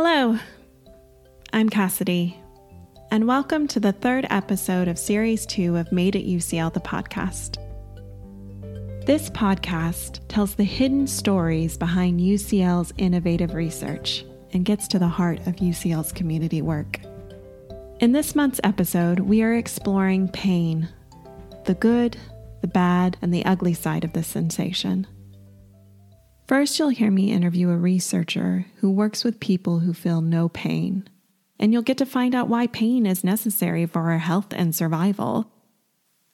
Hello, I'm Cassidy, and welcome to the third episode of Series 2 of Made at UCL, the podcast. This podcast tells the hidden stories behind UCL's innovative research and gets to the heart of UCL's community work. In this month's episode, we are exploring pain the good, the bad, and the ugly side of this sensation. First, you'll hear me interview a researcher who works with people who feel no pain. And you'll get to find out why pain is necessary for our health and survival.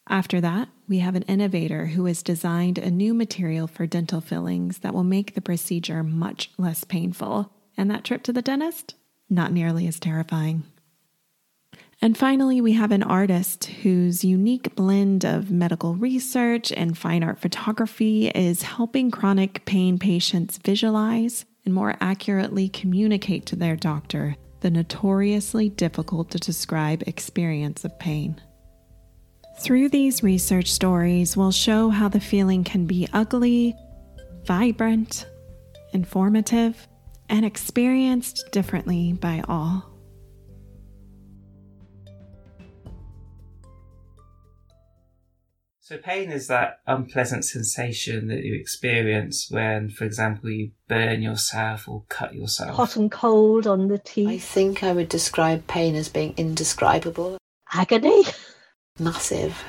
After that, we have an innovator who has designed a new material for dental fillings that will make the procedure much less painful. And that trip to the dentist? Not nearly as terrifying. And finally, we have an artist whose unique blend of medical research and fine art photography is helping chronic pain patients visualize and more accurately communicate to their doctor the notoriously difficult to describe experience of pain. Through these research stories, we'll show how the feeling can be ugly, vibrant, informative, and experienced differently by all. So pain is that unpleasant sensation that you experience when, for example, you burn yourself or cut yourself. Hot and cold on the teeth. I think I would describe pain as being indescribable. Agony. Massive.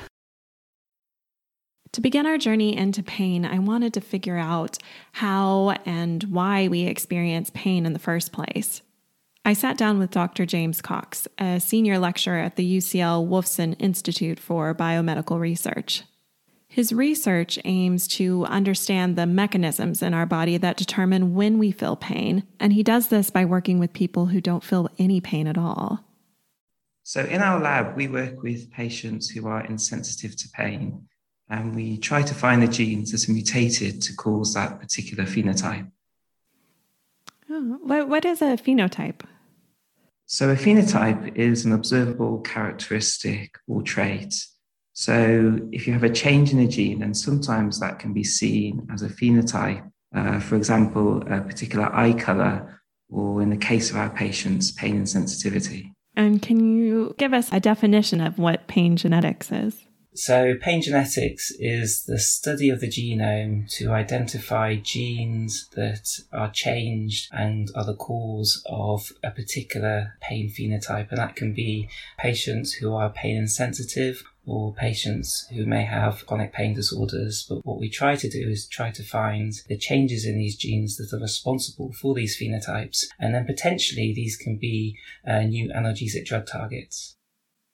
To begin our journey into pain, I wanted to figure out how and why we experience pain in the first place. I sat down with Dr. James Cox, a senior lecturer at the UCL Wolfson Institute for Biomedical Research. His research aims to understand the mechanisms in our body that determine when we feel pain, and he does this by working with people who don't feel any pain at all. So, in our lab, we work with patients who are insensitive to pain, and we try to find the genes that are mutated to cause that particular phenotype. Oh, what, what is a phenotype? So, a phenotype is an observable characteristic or trait. So, if you have a change in a gene, and sometimes that can be seen as a phenotype, uh, for example, a particular eye color, or in the case of our patients, pain and sensitivity. And can you give us a definition of what pain genetics is? So, pain genetics is the study of the genome to identify genes that are changed and are the cause of a particular pain phenotype. And that can be patients who are pain insensitive or patients who may have chronic pain disorders. But what we try to do is try to find the changes in these genes that are responsible for these phenotypes. And then potentially these can be uh, new analgesic drug targets.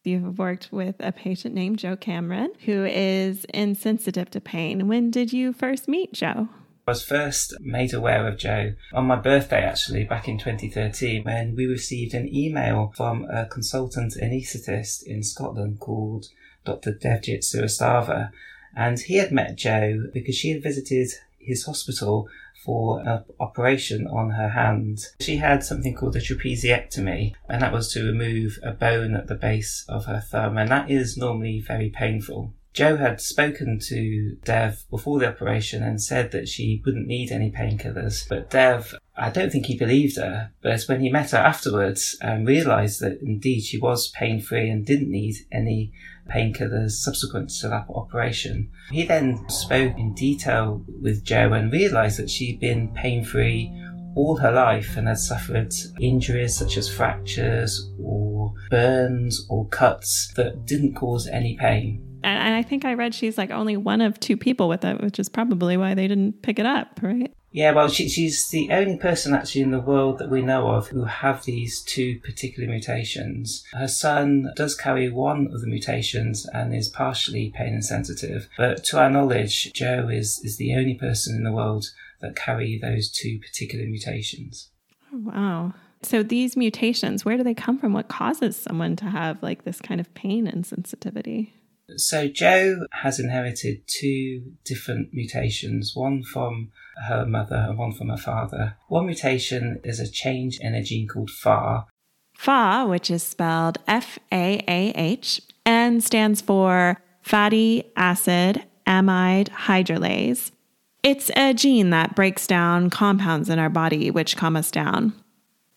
You've worked with a patient named Jo Cameron who is insensitive to pain. When did you first meet Jo? I was first made aware of Jo on my birthday, actually, back in 2013, when we received an email from a consultant anaesthetist in Scotland called Dr. Devjit Srivastava. And he had met Jo because she had visited his hospital for an operation on her hand. She had something called a trapeziectomy, and that was to remove a bone at the base of her thumb, and that is normally very painful. Jo had spoken to Dev before the operation and said that she wouldn't need any painkillers, but Dev, I don't think he believed her, but when he met her afterwards and realised that indeed she was pain free and didn't need any painkillers subsequent to that operation. He then spoke in detail with Jo and realised that she'd been pain free all her life and had suffered injuries such as fractures or burns or cuts that didn't cause any pain. And I think I read she's like only one of two people with it, which is probably why they didn't pick it up, right? Yeah, well, she, she's the only person actually in the world that we know of who have these two particular mutations. Her son does carry one of the mutations and is partially pain insensitive, but to our knowledge, Jo is, is the only person in the world that carry those two particular mutations. Oh, wow. So these mutations, where do they come from? What causes someone to have like this kind of pain insensitivity? So Jo has inherited two different mutations, one from her mother and one from her father. One mutation is a change in a gene called FAAH. FAAH, which is spelled F A A H, and stands for fatty acid amide hydrolase. It's a gene that breaks down compounds in our body which calm us down.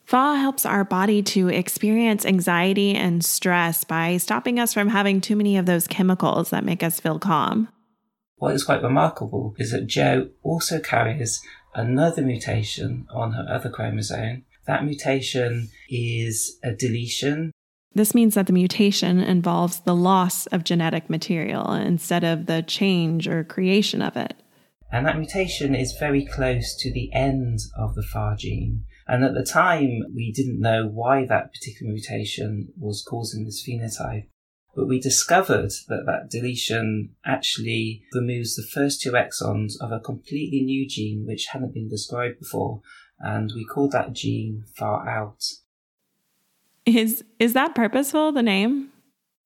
FAAH helps our body to experience anxiety and stress by stopping us from having too many of those chemicals that make us feel calm. What is quite remarkable is that Jo also carries another mutation on her other chromosome. That mutation is a deletion. This means that the mutation involves the loss of genetic material instead of the change or creation of it. And that mutation is very close to the end of the FAAH gene. And at the time, we didn't know why that particular mutation was causing this phenotype. But we discovered that that deletion actually removes the first two exons of a completely new gene which hadn't been described before. And we called that gene far out. Is, is that purposeful, the name?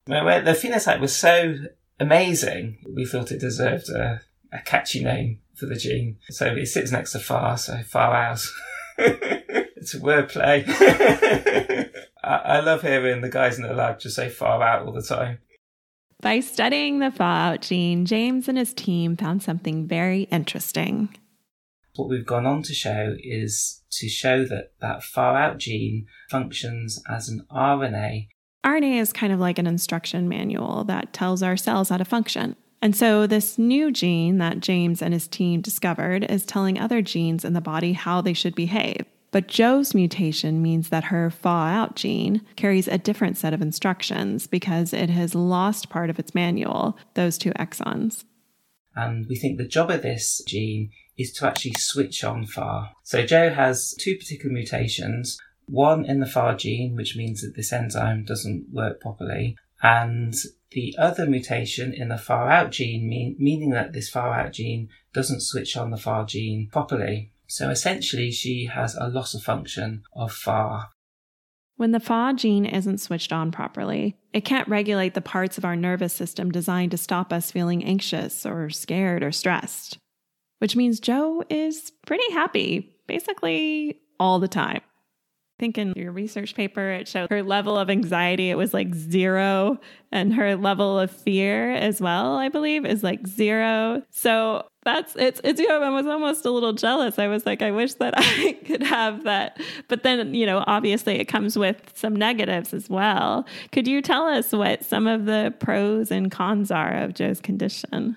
Well, the phenotype was so amazing, we thought it deserved a, a catchy name for the gene. So it sits next to far, so far out. it's a wordplay. I, I love hearing the guys in the lab just say far out all the time. By studying the FAAH-OUT gene, James and his team found something very interesting. What we've gone on to show is to show that that FAAH-OUT gene functions as an RNA. RNA is kind of like an instruction manual that tells our cells how to function. And so, this new gene that James and his team discovered is telling other genes in the body how they should behave. But Jo's mutation means that her FAAH-OUT gene carries a different set of instructions because it has lost part of its manual, those two exons. And we think the job of this gene is to actually switch on FAAH. So Jo has two particular mutations, one in the FAAH gene, which means that this enzyme doesn't work properly, and the other mutation in the FAAH-OUT gene, mean, meaning that this FAAH-OUT gene doesn't switch on the FAAH gene properly. So essentially, she has a loss of function of FAAH. When the FAAH gene isn't switched on properly, it can't regulate the parts of our nervous system designed to stop us feeling anxious or scared or stressed. Which means Jo is pretty happy basically all the time think in your research paper, it showed her level of anxiety, it was like zero, and her level of fear as well, I believe, is like zero. So that's it's it's you know, I was almost a little jealous. I was like, I wish that I could have that. But then, you know, obviously it comes with some negatives as well. Could you tell us what some of the pros and cons are of Jo's condition?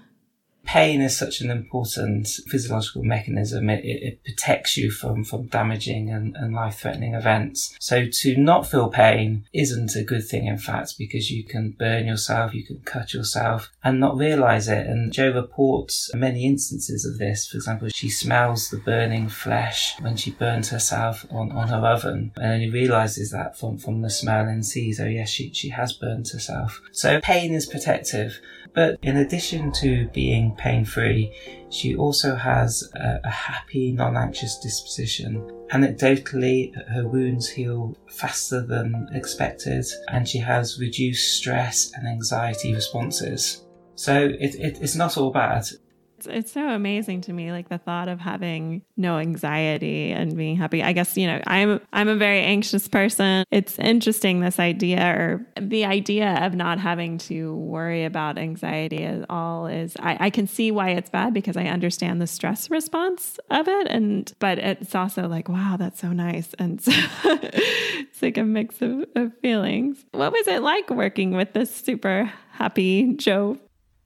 Pain is such an important physiological mechanism. It, it, it protects you from, from damaging and, and life threatening events. So to not feel pain isn't a good thing, in fact, because you can burn yourself, you can cut yourself and not realize it. And Jo reports many instances of this. For example, she smells the burning flesh when she burns herself on, on her oven and only realizes that from, from the smell and sees, oh yes, she, she has burned herself. So pain is protective. But in addition to being pain free, she also has a, a happy, non anxious disposition. Anecdotally, her wounds heal faster than expected, and she has reduced stress and anxiety responses. So it, it, it's not all bad. It's, it's so amazing to me, like the thought of having no anxiety and being happy. I guess, you know, I'm I'm a very anxious person. It's interesting this idea or the idea of not having to worry about anxiety at all is I, I can see why it's bad because I understand the stress response of it. And but it's also like, wow, that's so nice. And so it's like a mix of, of feelings. What was it like working with this super happy Jo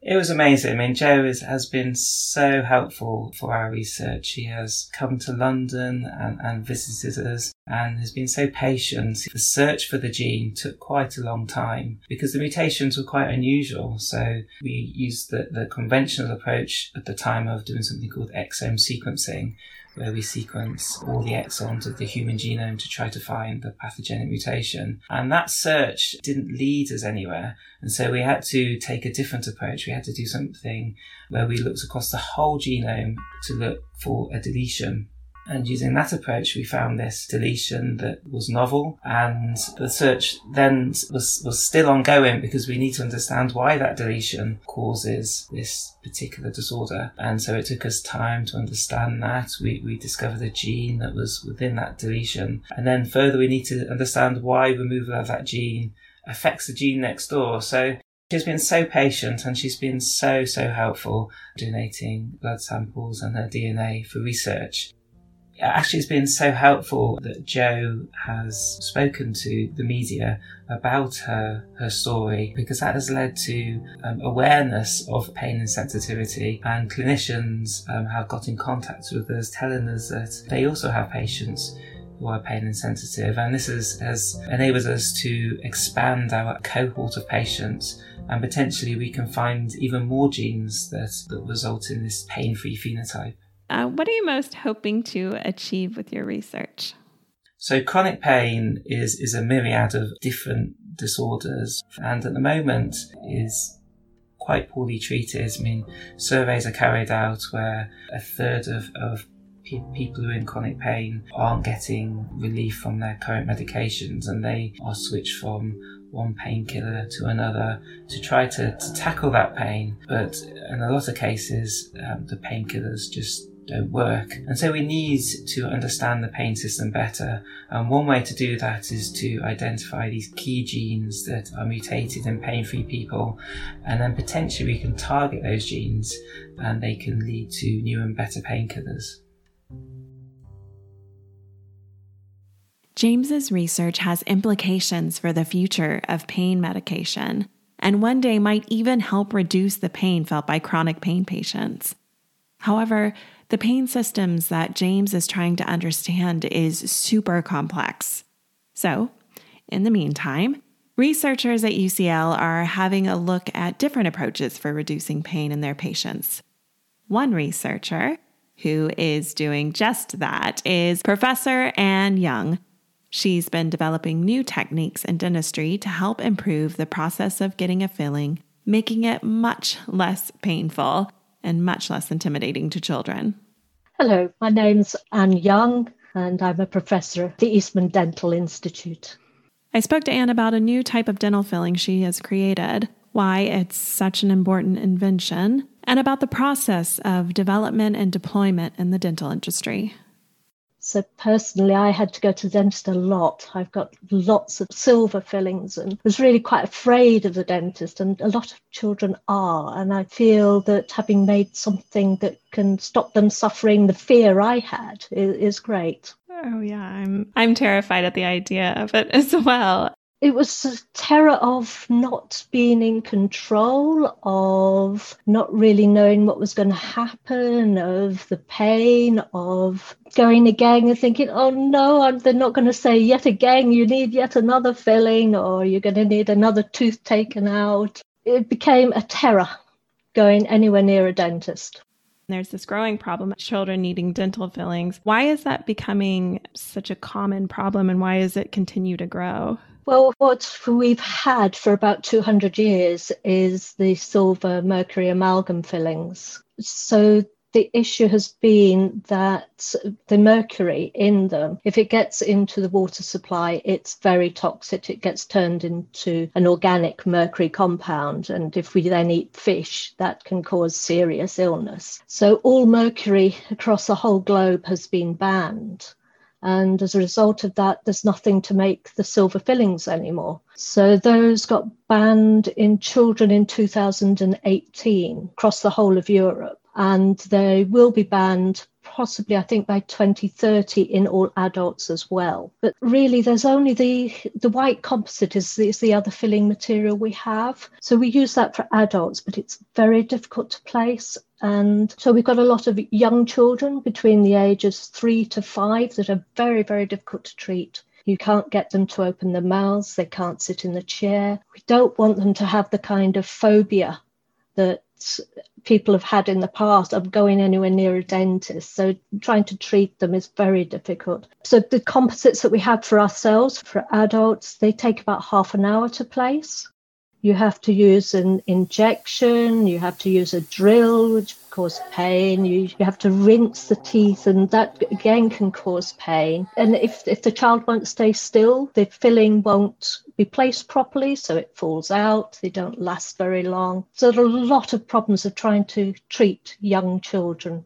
it was amazing. I mean, Jo is, has been so helpful for our research. He has come to London and, and visited us and has been so patient. The search for the gene took quite a long time because the mutations were quite unusual. So we used the, the conventional approach at the time of doing something called exome sequencing, where we sequence all the exons of the human genome to try to find the pathogenic mutation. And that search didn't lead us anywhere. And so we had to take a different approach. We had to do something where we looked across the whole genome to look for a deletion. And using that approach, we found this deletion that was novel. And the search then was, was still ongoing because we need to understand why that deletion causes this particular disorder. And so it took us time to understand that. We, we discovered a gene that was within that deletion. And then further, we need to understand why removal of that gene affects the gene next door. So She's been so patient and she's been so, so helpful donating blood samples and her DNA for research actually it's been so helpful that Jo has spoken to the media about her her story because that has led to um, awareness of pain and sensitivity and clinicians um, have got in contact with us telling us that they also have patients who are pain insensitive and this has, has enabled us to expand our cohort of patients and potentially we can find even more genes that, that result in this pain-free phenotype. Uh, what are you most hoping to achieve with your research? So chronic pain is, is a myriad of different disorders and at the moment is quite poorly treated. I mean, surveys are carried out where a third of, of people who are in chronic pain aren't getting relief from their current medications and they are switched from one painkiller to another to try to, to tackle that pain. But in a lot of cases, um, the painkillers just don't work. And so we need to understand the pain system better. And one way to do that is to identify these key genes that are mutated in pain free people. And then potentially we can target those genes and they can lead to new and better painkillers. James's research has implications for the future of pain medication and one day might even help reduce the pain felt by chronic pain patients. However, the pain systems that James is trying to understand is super complex. So, in the meantime, researchers at UCL are having a look at different approaches for reducing pain in their patients. One researcher, who is doing just that, is Professor Anne Young She's been developing new techniques in dentistry to help improve the process of getting a filling, making it much less painful and much less intimidating to children. Hello, my name's Anne Young, and I'm a professor at the Eastman Dental Institute. I spoke to Anne about a new type of dental filling she has created, why it's such an important invention, and about the process of development and deployment in the dental industry. So personally, I had to go to the dentist a lot. I've got lots of silver fillings and was really quite afraid of the dentist. And a lot of children are. And I feel that having made something that can stop them suffering the fear I had is, is great. Oh yeah, I'm I'm terrified at the idea of it as well it was a terror of not being in control, of not really knowing what was going to happen, of the pain, of going again and thinking, oh no, they're not going to say yet again, you need yet another filling, or you're going to need another tooth taken out. It became a terror going anywhere near a dentist. There's this growing problem of children needing dental fillings. Why is that becoming such a common problem and why does it continue to grow? Well, what we've had for about 200 years is the silver mercury amalgam fillings. So the issue has been that the mercury in them, if it gets into the water supply, it's very toxic. It gets turned into an organic mercury compound. And if we then eat fish, that can cause serious illness. So all mercury across the whole globe has been banned. And as a result of that, there's nothing to make the silver fillings anymore. So those got banned in children in 2018 across the whole of Europe. And they will be banned possibly, I think, by 2030 in all adults as well. But really, there's only the, the white composite is, is the other filling material we have. So we use that for adults, but it's very difficult to place. And so we've got a lot of young children between the ages three to five that are very, very difficult to treat. You can't get them to open their mouths, they can't sit in the chair. We don't want them to have the kind of phobia that people have had in the past of going anywhere near a dentist. So trying to treat them is very difficult. So the composites that we have for ourselves, for adults, they take about half an hour to place. You have to use an injection, you have to use a drill, which cause pain. You, you have to rinse the teeth, and that again can cause pain. And if, if the child won't stay still, the filling won't be placed properly, so it falls out. They don't last very long. So there are a lot of problems of trying to treat young children,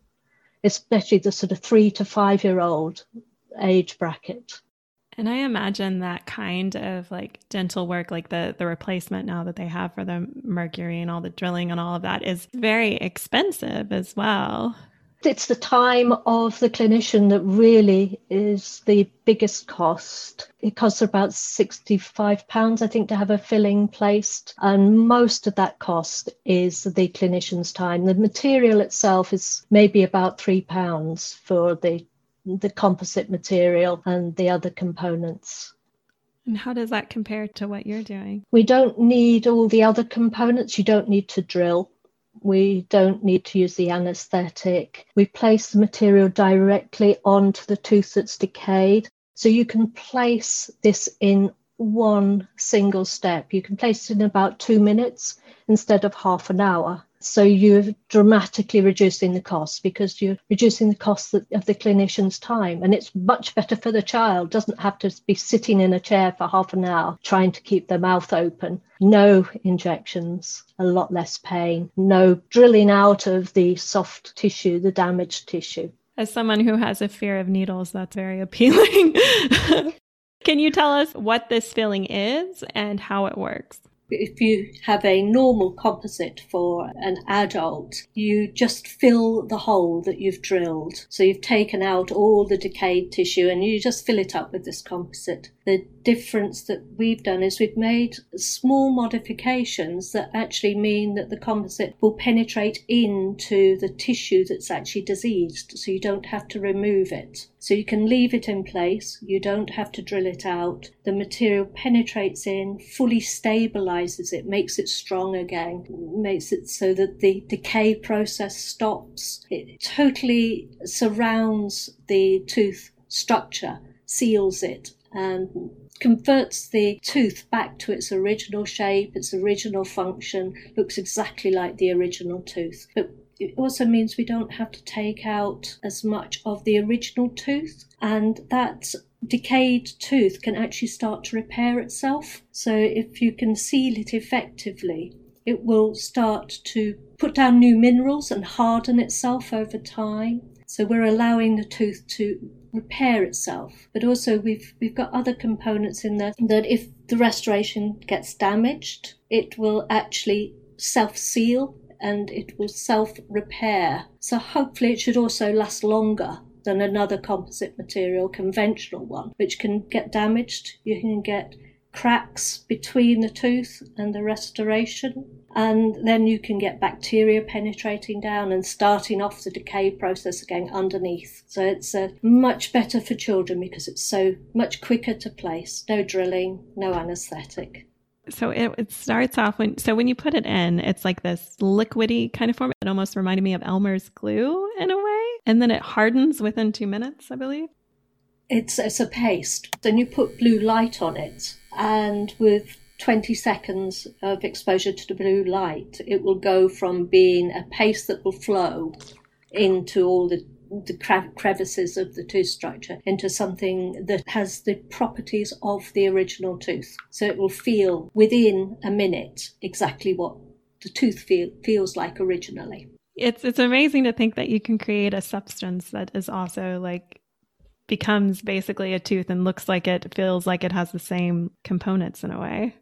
especially the sort of three to five year old age bracket. And I imagine that kind of like dental work, like the the replacement now that they have for the mercury and all the drilling and all of that is very expensive as well. It's the time of the clinician that really is the biggest cost. It costs about £65, I think, to have a filling placed. And most of that cost is the clinician's time. The material itself is maybe about £3 for the, the composite material and the other components. And how does that compare to what you're doing? We don't need all the other components. You don't need to drill. We don't need to use the anesthetic. We place the material directly onto the tooth that's decayed. So you can place this in one single step. You can place it in about two minutes instead of half an hour. So you're dramatically reducing the costs because you're reducing the cost of the clinician's time. And it's much better for the child, doesn't have to be sitting in a chair for half an hour trying to keep their mouth open. No injections, a lot less pain, no drilling out of the soft tissue, the damaged tissue. As someone who has a fear of needles, that's very appealing. Can you tell us what this filling is and how it works? If you have a normal composite for an adult, you just fill the hole that you've drilled. So you've taken out all the decayed tissue and you just fill it up with this composite. The difference that we've done is we've made small modifications that actually mean that the composite will penetrate into the tissue that's actually diseased, so you don't have to remove it. So you can leave it in place, you don't have to drill it out. The material penetrates in, fully it, makes it strong again, makes it so that the decay process stops. It totally surrounds the tooth structure, seals it, and converts the tooth back to its original shape, its original function, looks exactly like the original tooth. But it also means we don't have to take out as much of the original tooth, and that decayed tooth can actually start to repair itself. So if you can seal it effectively, it will start to put down new minerals and harden itself over time. So we're allowing the tooth to repair itself. But also we've we've got other components in there that if the restoration gets damaged, it will actually self-seal and it will self repair. So hopefully it should also last longer than another composite material, conventional one, which can get damaged. You can get cracks between the tooth and the restoration. And then you can get bacteria penetrating down and starting off the decay process again underneath. So it's uh, much better for children because it's so much quicker to place. No drilling, no anesthetic. So it, it, starts off when so when you put it in, it's like this liquidy kind of form. It almost reminded me of Elmer's glue in a way, and then it hardens within two minutes, I believe. It's it's a paste. Then you put blue light on it, and with 20 seconds of exposure to the blue light, it will go from being a paste that will flow into all the the crevices of the tooth structure into something that has the properties of the original tooth. So it will feel within a minute exactly what the tooth feel, feels like originally. It's it's amazing to think that you can create a substance that is also like becomes basically a tooth and looks like it feels like it has the same components in a way.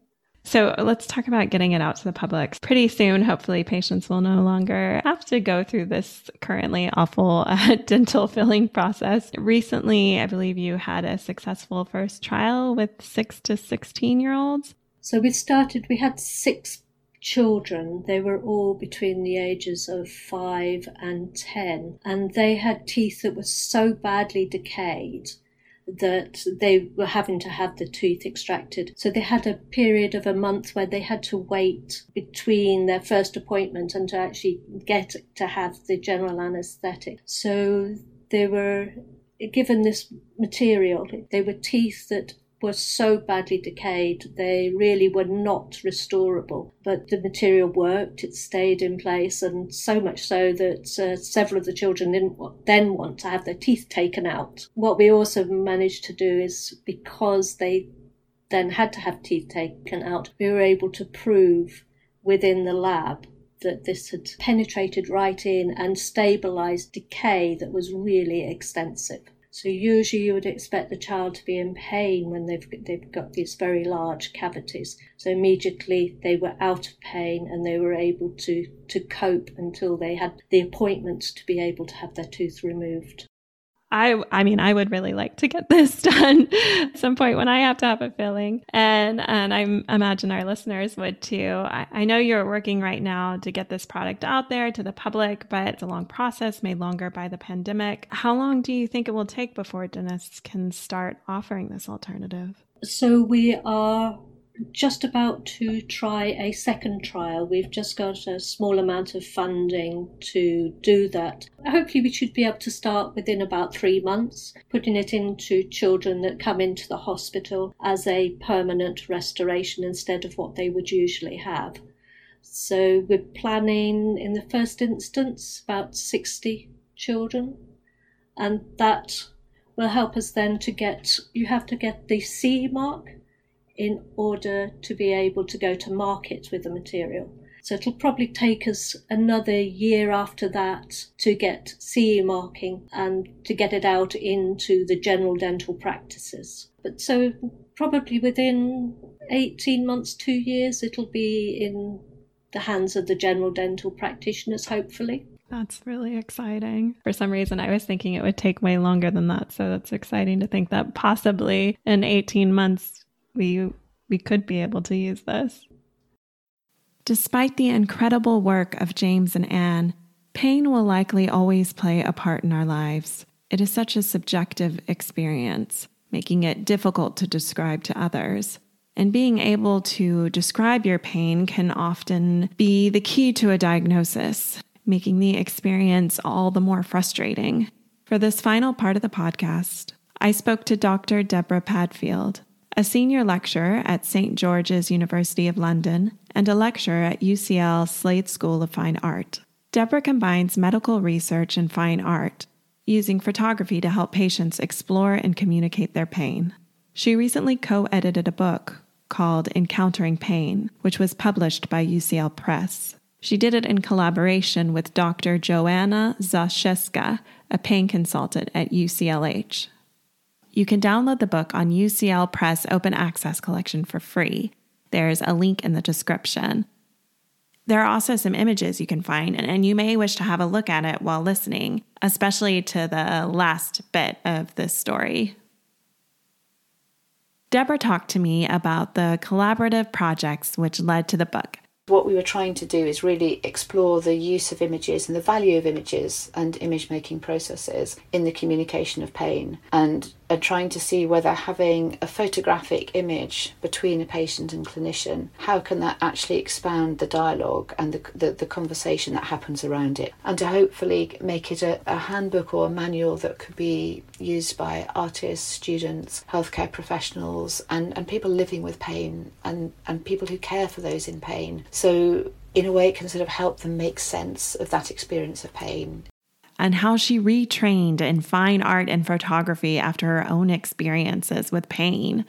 So let's talk about getting it out to the public. Pretty soon, hopefully, patients will no longer have to go through this currently awful uh, dental filling process. Recently, I believe you had a successful first trial with six to 16 year olds. So we started, we had six children. They were all between the ages of five and 10, and they had teeth that were so badly decayed that they were having to have the tooth extracted. So they had a period of a month where they had to wait between their first appointment and to actually get to have the general anesthetic. So they were given this material. They were teeth that were so badly decayed, they really were not restorable. But the material worked, it stayed in place, and so much so that uh, several of the children didn't then want to have their teeth taken out. What we also managed to do is because they then had to have teeth taken out, we were able to prove within the lab that this had penetrated right in and stabilized decay that was really extensive. So usually you would expect the child to be in pain when they've they've got these very large cavities. So immediately they were out of pain and they were able to to cope until they had the appointment to be able to have their tooth removed. I I mean I would really like to get this done at some point when I have to have a filling and and I imagine our listeners would too. I, I know you're working right now to get this product out there to the public, but it's a long process made longer by the pandemic. How long do you think it will take before dentists can start offering this alternative? So we are just about to try a second trial. We've just got a small amount of funding to do that. Hopefully, we should be able to start within about three months, putting it into children that come into the hospital as a permanent restoration instead of what they would usually have. So, we're planning in the first instance about 60 children, and that will help us then to get you have to get the CE mark in order to be able to go to market with the material. So it'll probably take us another year after that to get CE marking and to get it out into the general dental practices. But so probably within 18 months, two years, it'll be in the hands of the general dental practitioners, hopefully. That's really exciting. For some reason, I was thinking it would take way longer than that. So that's exciting to think that possibly in 18 months, we we could be able to use this. Despite the incredible work of James and Anne, pain will likely always play a part in our lives. It is such a subjective experience, making it difficult to describe to others. And being able to describe your pain can often be the key to a diagnosis, making the experience all the more frustrating. For this final part of the podcast, I spoke to Dr. Deborah Padfield, a senior lecturer at St. George's University of London, and a lecturer at UCL Slade School of Fine Art. Deborah combines medical research and fine art, using photography to help patients explore and communicate their pain. She recently co edited a book called Encountering Pain, which was published by UCL Press. She did it in collaboration with Dr. Joanna Zakrzewska, a pain consultant at UCLH. You can download the book on UCL Press Open Access Collection for free. There's a link in the description. There are also some images you can find, and you may wish to have a look at it while listening, especially to the last bit of this story. Deborah talked to me about the collaborative projects which led to the book what we were trying to do is really explore the use of images and the value of images and image making processes in the communication of pain and and trying to see whether having a photographic image between a patient and clinician, how can that actually expand the dialogue and the, the, the conversation that happens around it, and to hopefully make it a, a handbook or a manual that could be used by artists, students, healthcare professionals, and, and people living with pain and, and people who care for those in pain. So in a way, it can sort of help them make sense of that experience of pain and how she retrained in fine art and photography after her own experiences with pain.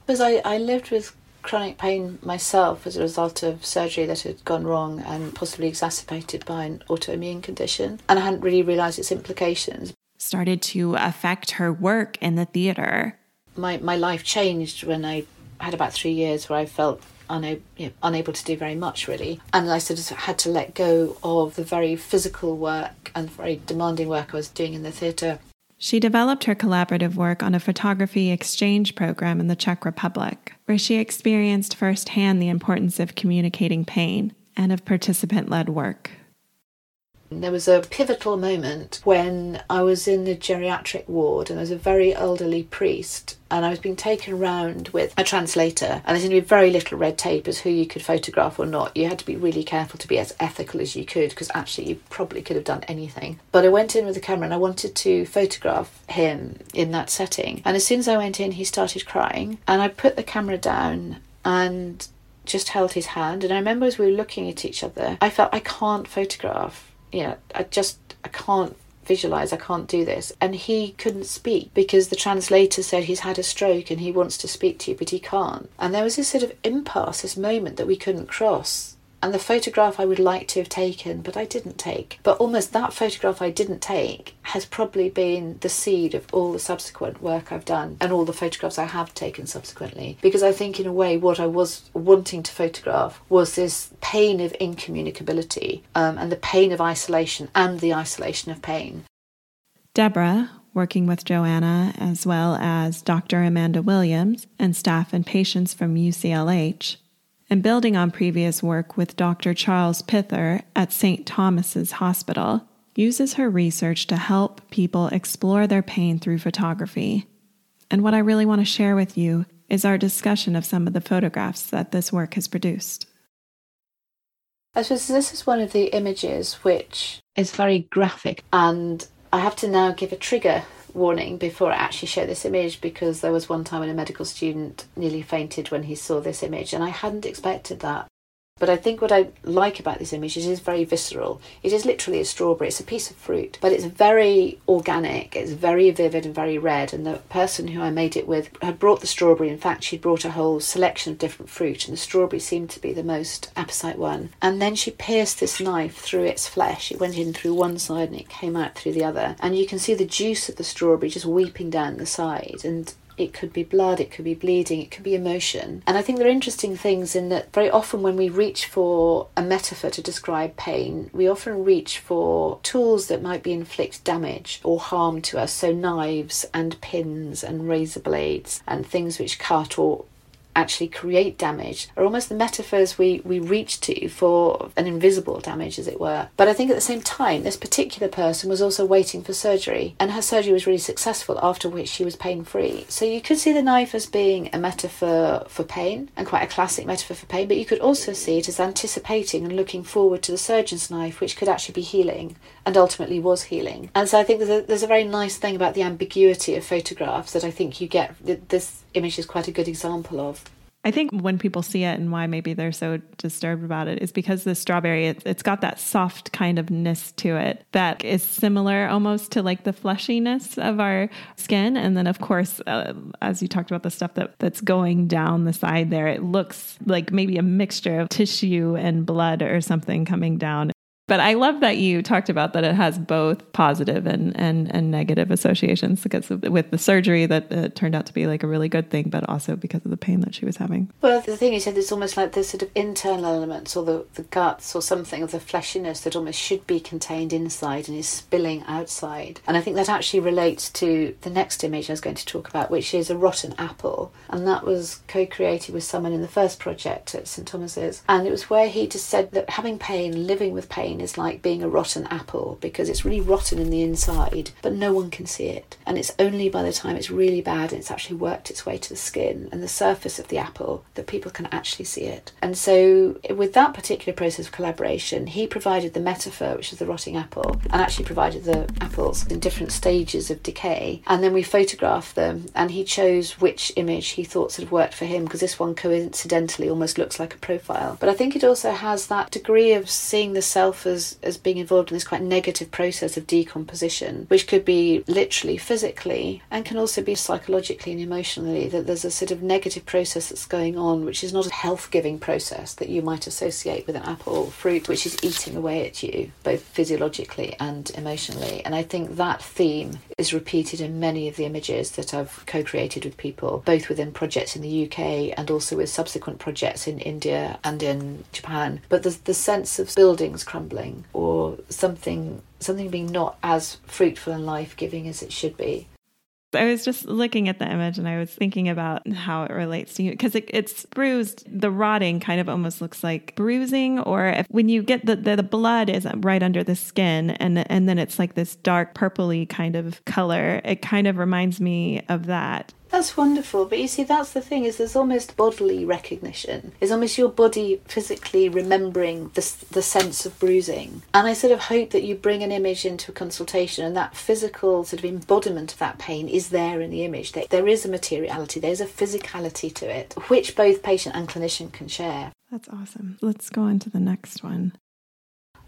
Because I, I lived with chronic pain myself as a result of surgery that had gone wrong and possibly exacerbated by an autoimmune condition, and I hadn't really realised its implications. Started to affect her work in the theatre. My, my life changed when I had about three years where I felt una- you know, unable to do very much really. And I sort of had to let go of the very physical work and very demanding work I was doing in the theatre. She developed her collaborative work on a photography exchange program in the Czech Republic, where she experienced firsthand the importance of communicating pain and of participant led work. There was a pivotal moment when I was in the geriatric ward and there was a very elderly priest and I was being taken around with a translator and there seemed to be very little red tape as who you could photograph or not. You had to be really careful to be as ethical as you could because actually you probably could have done anything. But I went in with the camera and I wanted to photograph him in that setting. And as soon as I went in he started crying and I put the camera down and just held his hand and I remember as we were looking at each other I felt I can't photograph you know, I just I can't visualize, I can't do this. And he couldn't speak because the translator said he's had a stroke and he wants to speak to you, but he can't. And there was this sort of impasse, this moment that we couldn't cross. And the photograph I would like to have taken, but I didn't take. But almost that photograph I didn't take has probably been the seed of all the subsequent work I've done and all the photographs I have taken subsequently. Because I think, in a way, what I was wanting to photograph was this pain of incommunicability um, and the pain of isolation and the isolation of pain. Deborah, working with Joanna, as well as Dr. Amanda Williams and staff and patients from UCLH, and building on previous work with Dr. Charles Pither at St. Thomas's Hospital, uses her research to help people explore their pain through photography. And what I really want to share with you is our discussion of some of the photographs that this work has produced. Uh, I suppose this is one of the images which is very graphic, and I have to now give a trigger warning before I actually show this image because there was one time when a medical student nearly fainted when he saw this image, and I hadn't expected that. But I think what I like about this image is it is very visceral. It is literally a strawberry. It's a piece of fruit, but it's very organic. It's very vivid and very red. And the person who I made it with had brought the strawberry. In fact, she'd brought a whole selection of different fruit, and the strawberry seemed to be the most apposite one. And then she pierced this knife through its flesh. It went in through one side and it came out through the other. And you can see the juice of the strawberry just weeping down the side. And it could be blood, it could be bleeding, it could be emotion. And I think there are interesting things in that very often when we reach for a metaphor to describe pain, we often reach for tools that might be inflict damage or harm to us. So knives and pins and razor blades and things which cut or actually create damage are almost the metaphors we, we reach to for an invisible damage, as it were. But I think at the same time, this particular person was also waiting for surgery, and her surgery was really successful, after which she was pain free. So you could see the knife as being a metaphor for pain, and quite a classic metaphor for pain, but you could also see it as anticipating and looking forward to the surgeon's knife, which could actually be healing and ultimately was healing. And so I think there's a, there's a very nice thing about the ambiguity of photographs that I think you get. This image is quite a good example of. I think when people see it and why maybe they're so disturbed about it is because the strawberry, it, it's got that soft kind of ness to it that is similar almost to like the fleshiness of our skin. And then, of course, uh, as you talked about the stuff that, that's going down the side there, it looks like maybe a mixture of tissue and blood or something coming down. But I love that you talked about that it has both positive and and, and negative associations because with the surgery that it turned out to be like a really good thing, but also because of the pain that she was having. Well, the thing said, it's almost like the sort of internal elements or the, the guts or something of the fleshiness that almost should be contained inside and is spilling outside. And I think that actually relates to the next image I was going to talk about, which is a rotten apple. And that was co created with someone in the first project at St Thomas's. And it was where he just said that having pain, living with pain, is like being a rotten apple because it's really rotten in the inside, but no one can see it. And it's only by the time it's really bad and it's actually worked its way to the skin and the surface of the apple that people can actually see it. And so, with that particular process of collaboration, he provided the metaphor, which is the rotting apple, and actually provided the apples in different stages of decay. And then we photographed them, and he chose which image he thought sort of worked for him because this one coincidentally almost looks like a profile. But I think it also has that degree of seeing the self as, as being involved in this quite negative process of decomposition, which could be literally physically and can also be psychologically and emotionally, that there's a sort of negative process that's going on, which is not a health giving process that you might associate with an apple or fruit, which is eating away at you, both physiologically and emotionally. And I think that theme is repeated in many of the images that I've co created with people, both within projects in the UK and also with subsequent projects in India and in Japan. But the sense of buildings crumbling or something something being not as fruitful and life giving as it should be. I was just looking at the image and I was thinking about how it relates to you because it, it's bruised. The rotting kind of almost looks like bruising, or if, when you get the, the, the blood is right under the skin and and then it's like this dark purpley kind of color. It kind of reminds me of that. That's wonderful, but you see, that's the thing is there's almost bodily recognition. It's almost your body physically remembering the the sense of bruising. And I sort of hope that you bring an image into a consultation, and that physical sort of embodiment of that pain is there in the image. That there is a materiality, there's a physicality to it, which both patient and clinician can share. That's awesome. Let's go on to the next one.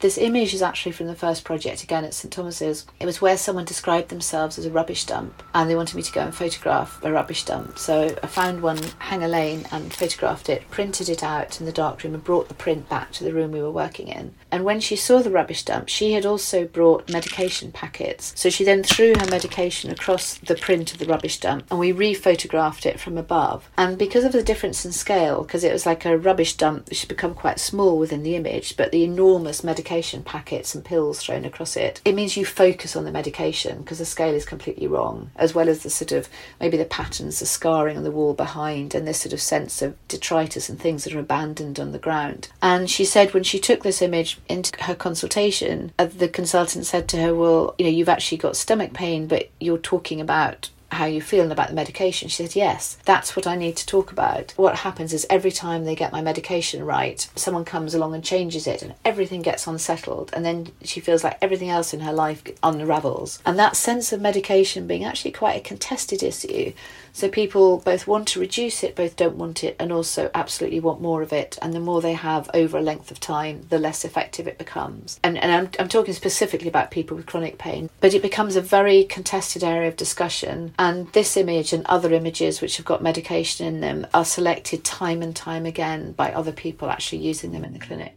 This image is actually from the first project, again at St Thomas's. It was where someone described themselves as a rubbish dump and they wanted me to go and photograph a rubbish dump. So I found one Hanger Lane and photographed it, printed it out in the darkroom and brought the print back to the room we were working in. And when she saw the rubbish dump, she had also brought medication packets. So she then threw her medication across the print of the rubbish dump and we re-photographed it from above. And because of the difference in scale, because it was like a rubbish dump, it should become quite small within the image, but the enormous medication medication packets and pills thrown across it, it means you focus on the medication because the scale is completely wrong, as well as the sort of maybe the patterns, the scarring on the wall behind, and this sort of sense of detritus and things that are abandoned on the ground. And she said when she took this image into her consultation, uh, the consultant said to her, Well, you know, you've actually got stomach pain, but you're talking about how you feeling about the medication? She said, Yes, that's what I need to talk about. What happens is every time they get my medication right, someone comes along and changes it and everything gets unsettled. And then she feels like everything else in her life unravels. And that sense of medication being actually quite a contested issue so people both want to reduce it, both don't want it, and also absolutely want more of it. And the more they have over a length of time, the less effective it becomes. And, and I'm, I'm talking specifically about people with chronic pain, but it becomes a very contested area of discussion. And this image and other images which have got medication in them are selected time and time again by other people actually using them in the clinic.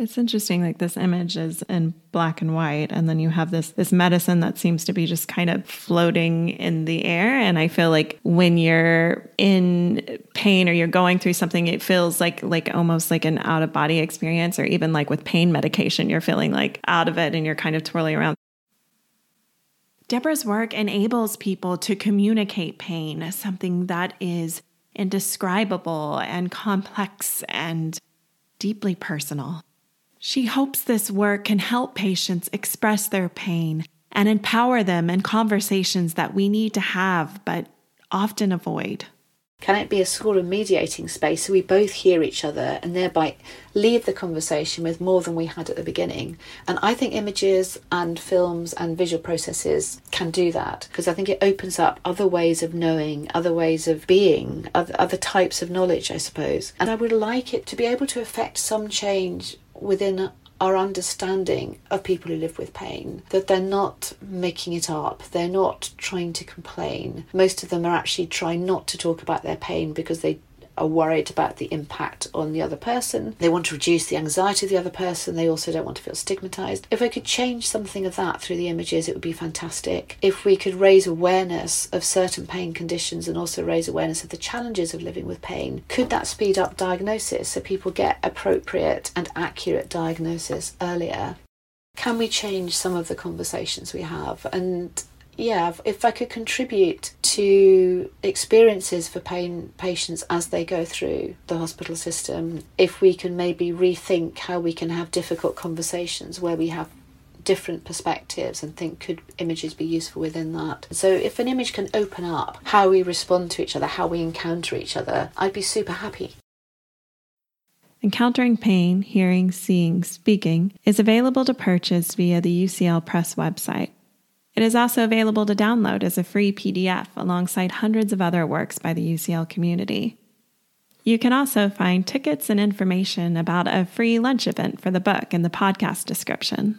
It's interesting like this image is in black and white and then you have this this medicine that seems to be just kind of floating in the air and I feel like when you're in pain or you're going through something it feels like like almost like an out of body experience or even like with pain medication you're feeling like out of it and you're kind of twirling around. Deborah's work enables people to communicate pain, something that is indescribable and complex and deeply personal. She hopes this work can help patients express their pain and empower them in conversations that we need to have but often avoid. Can it be a sort of mediating space so we both hear each other and thereby leave the conversation with more than we had at the beginning? And I think images and films and visual processes can do that because I think it opens up other ways of knowing, other ways of being, other, other types of knowledge, I suppose. And I would like it to be able to affect some change within our understanding of people who live with pain that they're not making it up, they're not trying to complain. Most of them are actually trying not to talk about their pain because they are worried about the impact on the other person. They want to reduce the anxiety of the other person. They also don't want to feel stigmatized. If we could change something of that through the images, it would be fantastic. If we could raise awareness of certain pain conditions and also raise awareness of the challenges of living with pain, could that speed up diagnosis so people get appropriate and accurate diagnosis earlier? Can we change some of the conversations we have? And yeah, if I could contribute to experiences for pain patients as they go through the hospital system, if we can maybe rethink how we can have difficult conversations where we have different perspectives and think could images be useful within that. So if an image can open up how we respond to each other, how we encounter each other, I'd be super happy. Encountering Pain, Hearing, Seeing, Speaking is available to purchase via the UCL Press website. It is also available to download as a free PDF alongside hundreds of other works by the UCL community. You can also find tickets and information about a free lunch event for the book in the podcast description.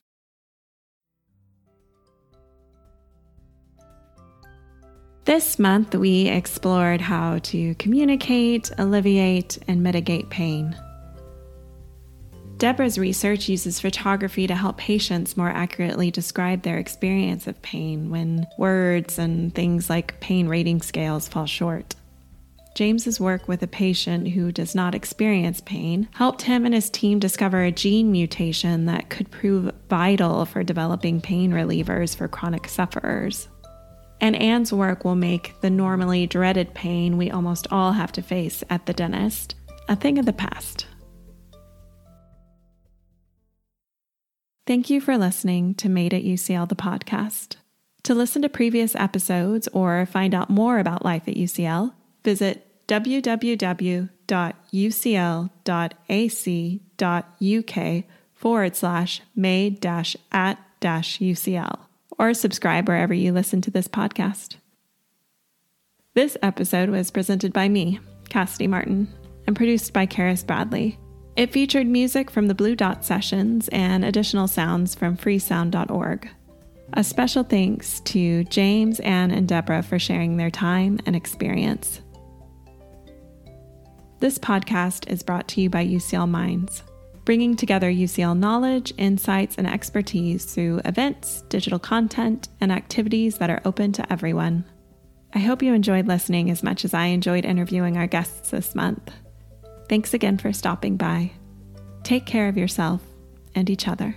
This month, we explored how to communicate, alleviate, and mitigate pain. Deborah's research uses photography to help patients more accurately describe their experience of pain when words and things like pain rating scales fall short. James's work with a patient who does not experience pain helped him and his team discover a gene mutation that could prove vital for developing pain relievers for chronic sufferers. And Anne's work will make the normally dreaded pain we almost all have to face at the dentist a thing of the past. Thank you for listening to Made at UCL, the podcast. To listen to previous episodes or find out more about life at UCL, visit www.ucl.ac.uk forward slash made at UCL or subscribe wherever you listen to this podcast. This episode was presented by me, Cassidy Martin, and produced by Karis Bradley. It featured music from the Blue Dot sessions and additional sounds from freesound.org. A special thanks to James, Anne, and Deborah for sharing their time and experience. This podcast is brought to you by UCL Minds, bringing together UCL knowledge, insights, and expertise through events, digital content, and activities that are open to everyone. I hope you enjoyed listening as much as I enjoyed interviewing our guests this month. Thanks again for stopping by. Take care of yourself and each other.